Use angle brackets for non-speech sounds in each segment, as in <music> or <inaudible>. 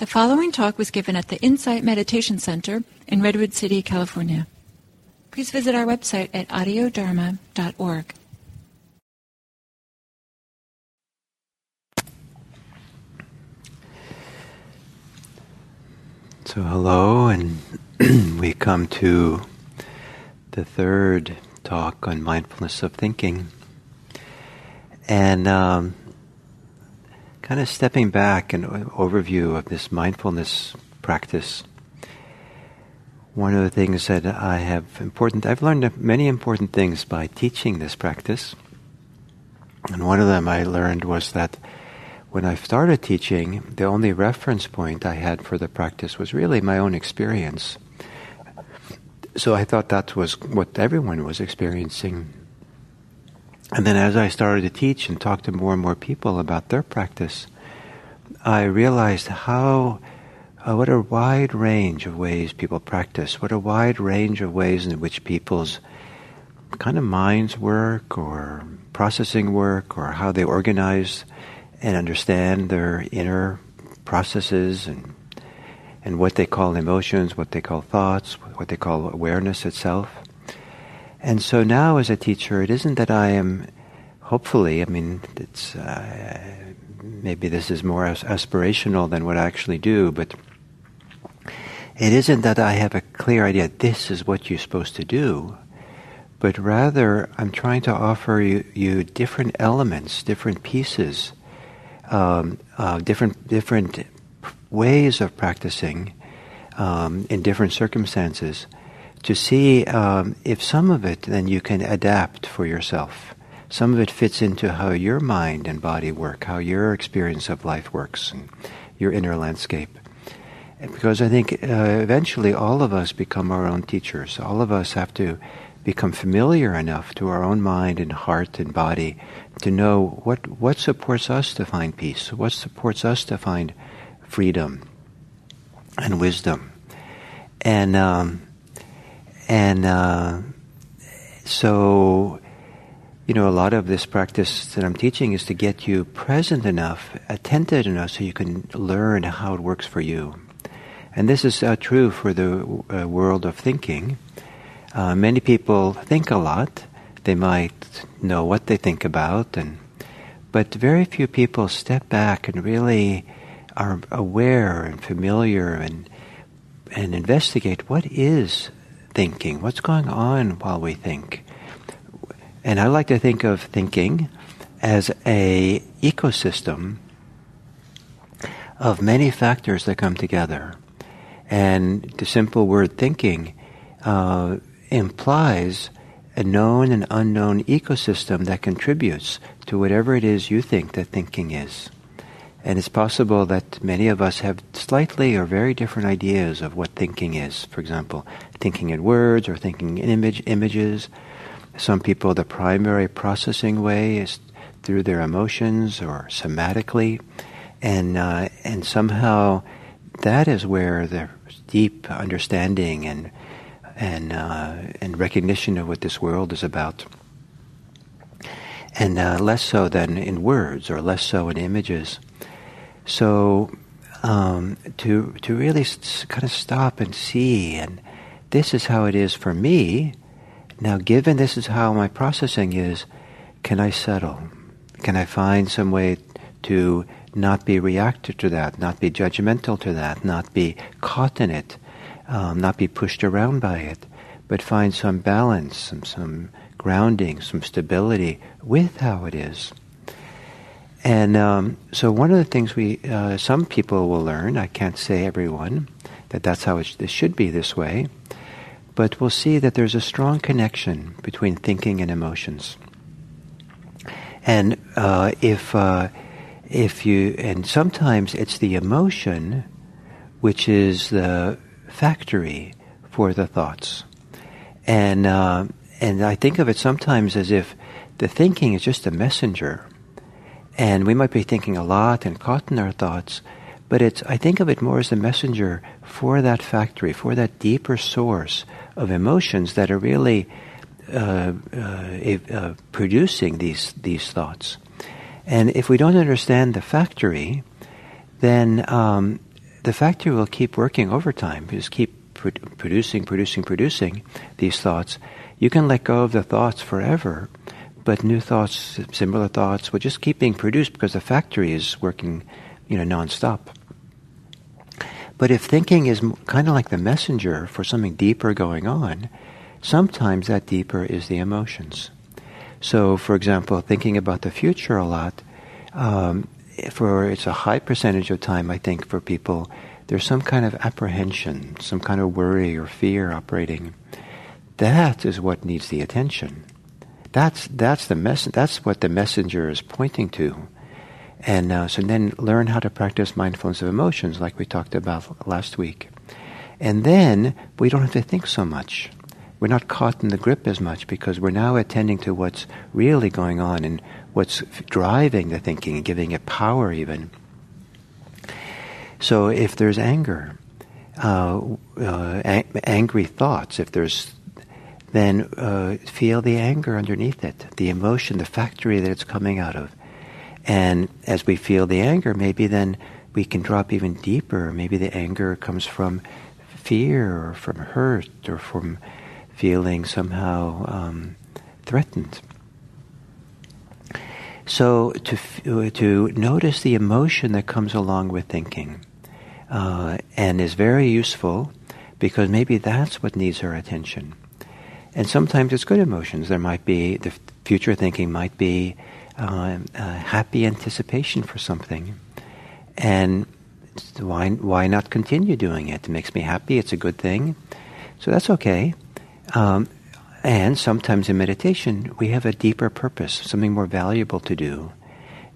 The following talk was given at the Insight Meditation Center in Redwood City, California. Please visit our website at audiodharma.org. So, hello, and <clears throat> we come to the third talk on mindfulness of thinking. And um, kind of stepping back and overview of this mindfulness practice. One of the things that I have important, I've learned many important things by teaching this practice. And one of them I learned was that when I started teaching, the only reference point I had for the practice was really my own experience. So I thought that was what everyone was experiencing. And then as I started to teach and talk to more and more people about their practice, I realized how, uh, what a wide range of ways people practice, what a wide range of ways in which people's kind of minds work or processing work or how they organize and understand their inner processes and and what they call emotions, what they call thoughts, what they call awareness itself. And so now, as a teacher, it isn't that I am, hopefully, I mean, it's uh, maybe this is more aspirational than what I actually do, but it isn't that I have a clear idea. This is what you're supposed to do, but rather I'm trying to offer you, you different elements, different pieces, um, uh, different different ways of practicing um, in different circumstances to see um, if some of it then you can adapt for yourself. Some of it fits into how your mind and body work, how your experience of life works, and your inner landscape. Because I think uh, eventually all of us become our own teachers. All of us have to become familiar enough to our own mind and heart and body to know what, what supports us to find peace, what supports us to find freedom and wisdom. And um, and uh, so, you know, a lot of this practice that I'm teaching is to get you present enough, attentive enough, so you can learn how it works for you. And this is uh, true for the uh, world of thinking. Uh, many people think a lot. They might know what they think about, and but very few people step back and really are aware and familiar and and investigate what is thinking? What's going on while we think? And I like to think of thinking as a ecosystem of many factors that come together. And the simple word thinking uh, implies a known and unknown ecosystem that contributes to whatever it is you think that thinking is. And it's possible that many of us have slightly or very different ideas of what thinking is. For example, thinking in words or thinking in image, images. Some people, the primary processing way is through their emotions or somatically. And, uh, and somehow that is where the deep understanding and, and, uh, and recognition of what this world is about. And uh, less so than in words or less so in images. So um, to to really kind of stop and see, and this is how it is for me. Now, given this is how my processing is, can I settle? Can I find some way to not be reactive to that, not be judgmental to that, not be caught in it, um, not be pushed around by it, but find some balance, some, some grounding, some stability with how it is? And um, so, one of the things we, uh, some people will learn, I can't say everyone, that that's how it, sh- should be this way, but we'll see that there's a strong connection between thinking and emotions. And uh, if, uh, if you, and sometimes it's the emotion which is the factory for the thoughts. And, uh, and I think of it sometimes as if the thinking is just a messenger and we might be thinking a lot and caught in our thoughts, but it's, I think of it more as a messenger for that factory, for that deeper source of emotions that are really uh, uh, uh, producing these, these thoughts. And if we don't understand the factory, then um, the factory will keep working overtime. Just keep producing, producing, producing these thoughts. You can let go of the thoughts forever, but new thoughts, similar thoughts, will just keep being produced because the factory is working, you know, nonstop. But if thinking is kind of like the messenger for something deeper going on, sometimes that deeper is the emotions. So, for example, thinking about the future a lot, um, for it's a high percentage of time, I think, for people, there's some kind of apprehension, some kind of worry or fear operating. That is what needs the attention. That's that's the mess. That's what the messenger is pointing to. And uh, so then learn how to practice mindfulness of emotions, like we talked about last week. And then we don't have to think so much. We're not caught in the grip as much because we're now attending to what's really going on and what's driving the thinking and giving it power even. So if there's anger, uh, uh, a- angry thoughts, if there's then uh, feel the anger underneath it, the emotion, the factory that it's coming out of. And as we feel the anger, maybe then we can drop even deeper. Maybe the anger comes from fear or from hurt or from feeling somehow um, threatened. So to uh, to notice the emotion that comes along with thinking, uh, and is very useful because maybe that's what needs our attention. And sometimes it's good emotions. There might be the future thinking might be uh, happy anticipation for something, and why why not continue doing it? It makes me happy. It's a good thing, so that's okay. Um, and sometimes in meditation, we have a deeper purpose, something more valuable to do,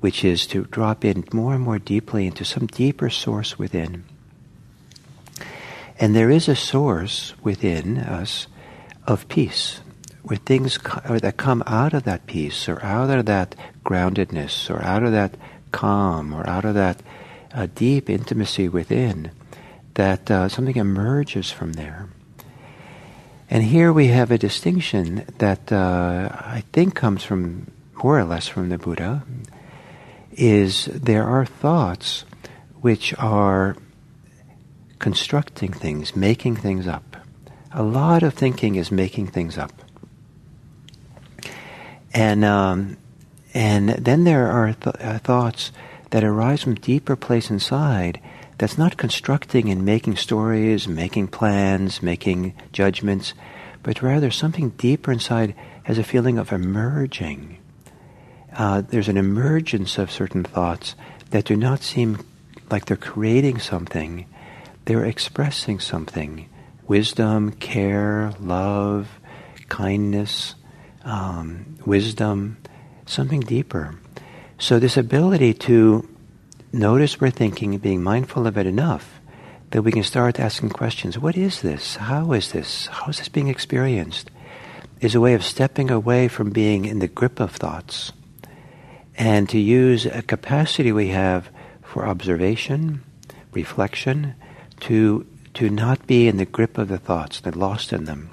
which is to drop in more and more deeply into some deeper source within. And there is a source within us of peace, where things co- that come out of that peace, or out of that groundedness, or out of that calm, or out of that uh, deep intimacy within, that uh, something emerges from there. And here we have a distinction that uh, I think comes from more or less from the Buddha, is there are thoughts which are constructing things, making things up. A lot of thinking is making things up. And, um, and then there are th- uh, thoughts that arise from deeper place inside that's not constructing and making stories, making plans, making judgments, but rather something deeper inside has a feeling of emerging. Uh, there's an emergence of certain thoughts that do not seem like they're creating something, they're expressing something wisdom, care, love, kindness, um, wisdom, something deeper. So, this ability to notice we're thinking, being mindful of it enough that we can start asking questions. What is this? How is this? How is this being experienced? Is a way of stepping away from being in the grip of thoughts and to use a capacity we have for observation, reflection, to, to not be in the grip of the thoughts, that lost in them.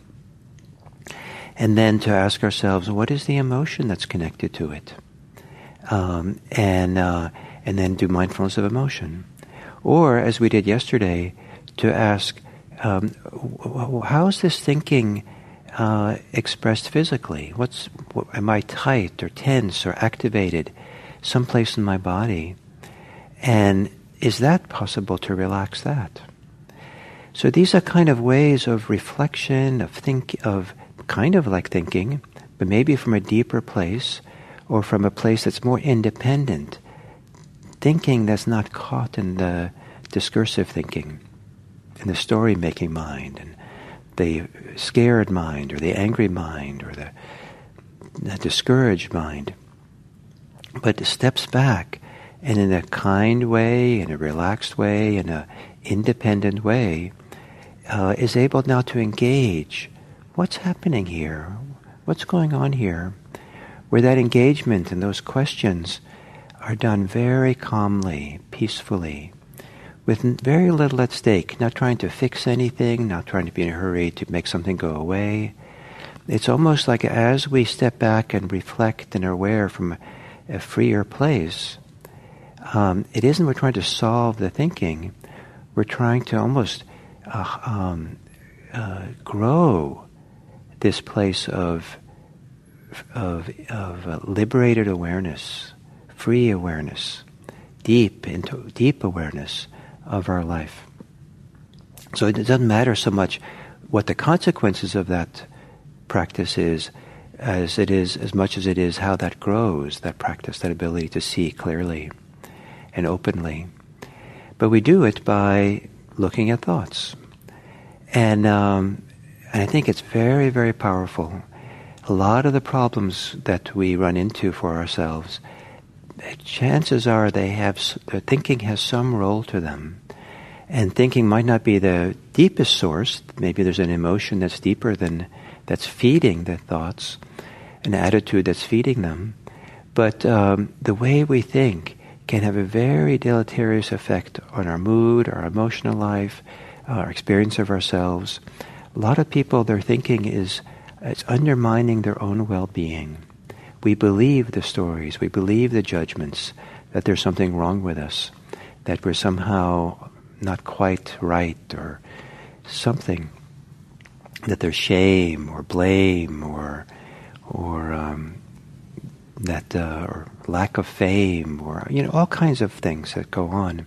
And then to ask ourselves, what is the emotion that's connected to it? Um, and uh, and then do mindfulness of emotion. Or, as we did yesterday, to ask, um, how is this thinking uh, expressed physically? What's, what, am I tight or tense or activated someplace in my body? And is that possible to relax that? So these are kind of ways of reflection, of think, of kind of like thinking, but maybe from a deeper place or from a place that's more independent. Thinking that's not caught in the discursive thinking, in the story making mind, and the scared mind, or the angry mind, or the, the discouraged mind, but steps back and in a kind way, in a relaxed way, in an independent way, uh, is able now to engage. What's happening here? What's going on here? Where that engagement and those questions are done very calmly, peacefully, with very little at stake, not trying to fix anything, not trying to be in a hurry to make something go away. It's almost like as we step back and reflect and are aware from a freer place, um, it isn't we're trying to solve the thinking, we're trying to almost uh, um, uh, grow this place of of, of uh, liberated awareness, free awareness, deep into deep awareness of our life. So it doesn't matter so much what the consequences of that practice is, as it is as much as it is how that grows, that practice, that ability to see clearly and openly. But we do it by looking at thoughts. And, um, and I think it's very, very powerful. A lot of the problems that we run into for ourselves, chances are they have, their thinking has some role to them. And thinking might not be the deepest source. Maybe there's an emotion that's deeper than, that's feeding the thoughts, an attitude that's feeding them. But um, the way we think can have a very deleterious effect on our mood, our emotional life, our experience of ourselves. A lot of people, their thinking is it's undermining their own well-being. We believe the stories, we believe the judgments that there's something wrong with us, that we're somehow not quite right or something, that there's shame or blame or or um, that uh, or lack of fame or you know all kinds of things that go on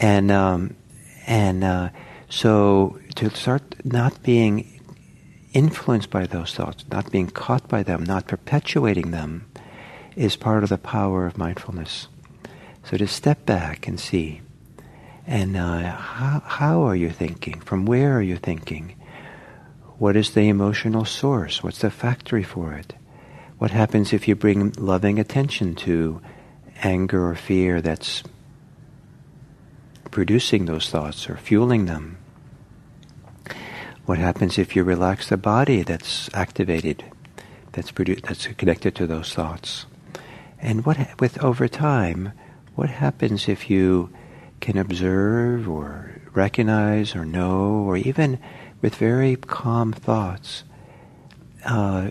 and um, and uh, so to start not being influenced by those thoughts not being caught by them not perpetuating them is part of the power of mindfulness. So to step back and see and uh, how, how are you thinking? From where are you thinking? What is the emotional source? What's the factory for it? What happens if you bring loving attention to anger or fear that's producing those thoughts or fueling them? What happens if you relax the body that's activated, that's produ- that's connected to those thoughts? And what ha- with over time, what happens if you can observe or recognize or know, or even with very calm thoughts, uh,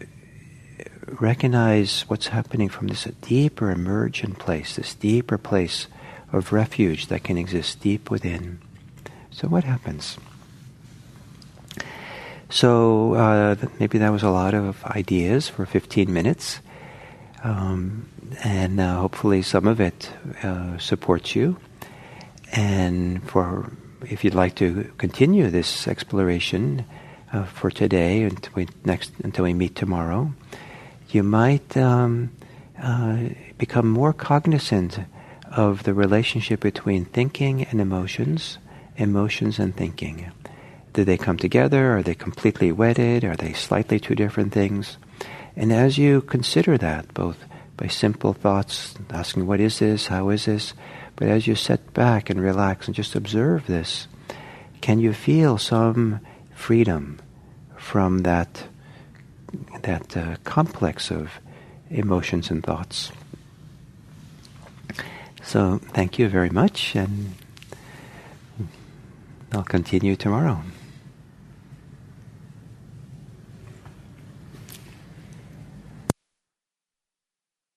recognize what's happening from this deeper emergent place, this deeper place of refuge that can exist deep within. So what happens? So uh, maybe that was a lot of ideas for 15 minutes. Um, and uh, hopefully some of it uh, supports you. And for if you'd like to continue this exploration uh, for today until we next until we meet tomorrow, you might um, uh, become more cognizant of the relationship between thinking and emotions, emotions and thinking. Do they come together? Are they completely wedded? Are they slightly two different things? And as you consider that, both by simple thoughts, asking, what is this? How is this? But as you sit back and relax and just observe this, can you feel some freedom from that that uh, complex of emotions and thoughts. So thank you very much, and I'll continue tomorrow.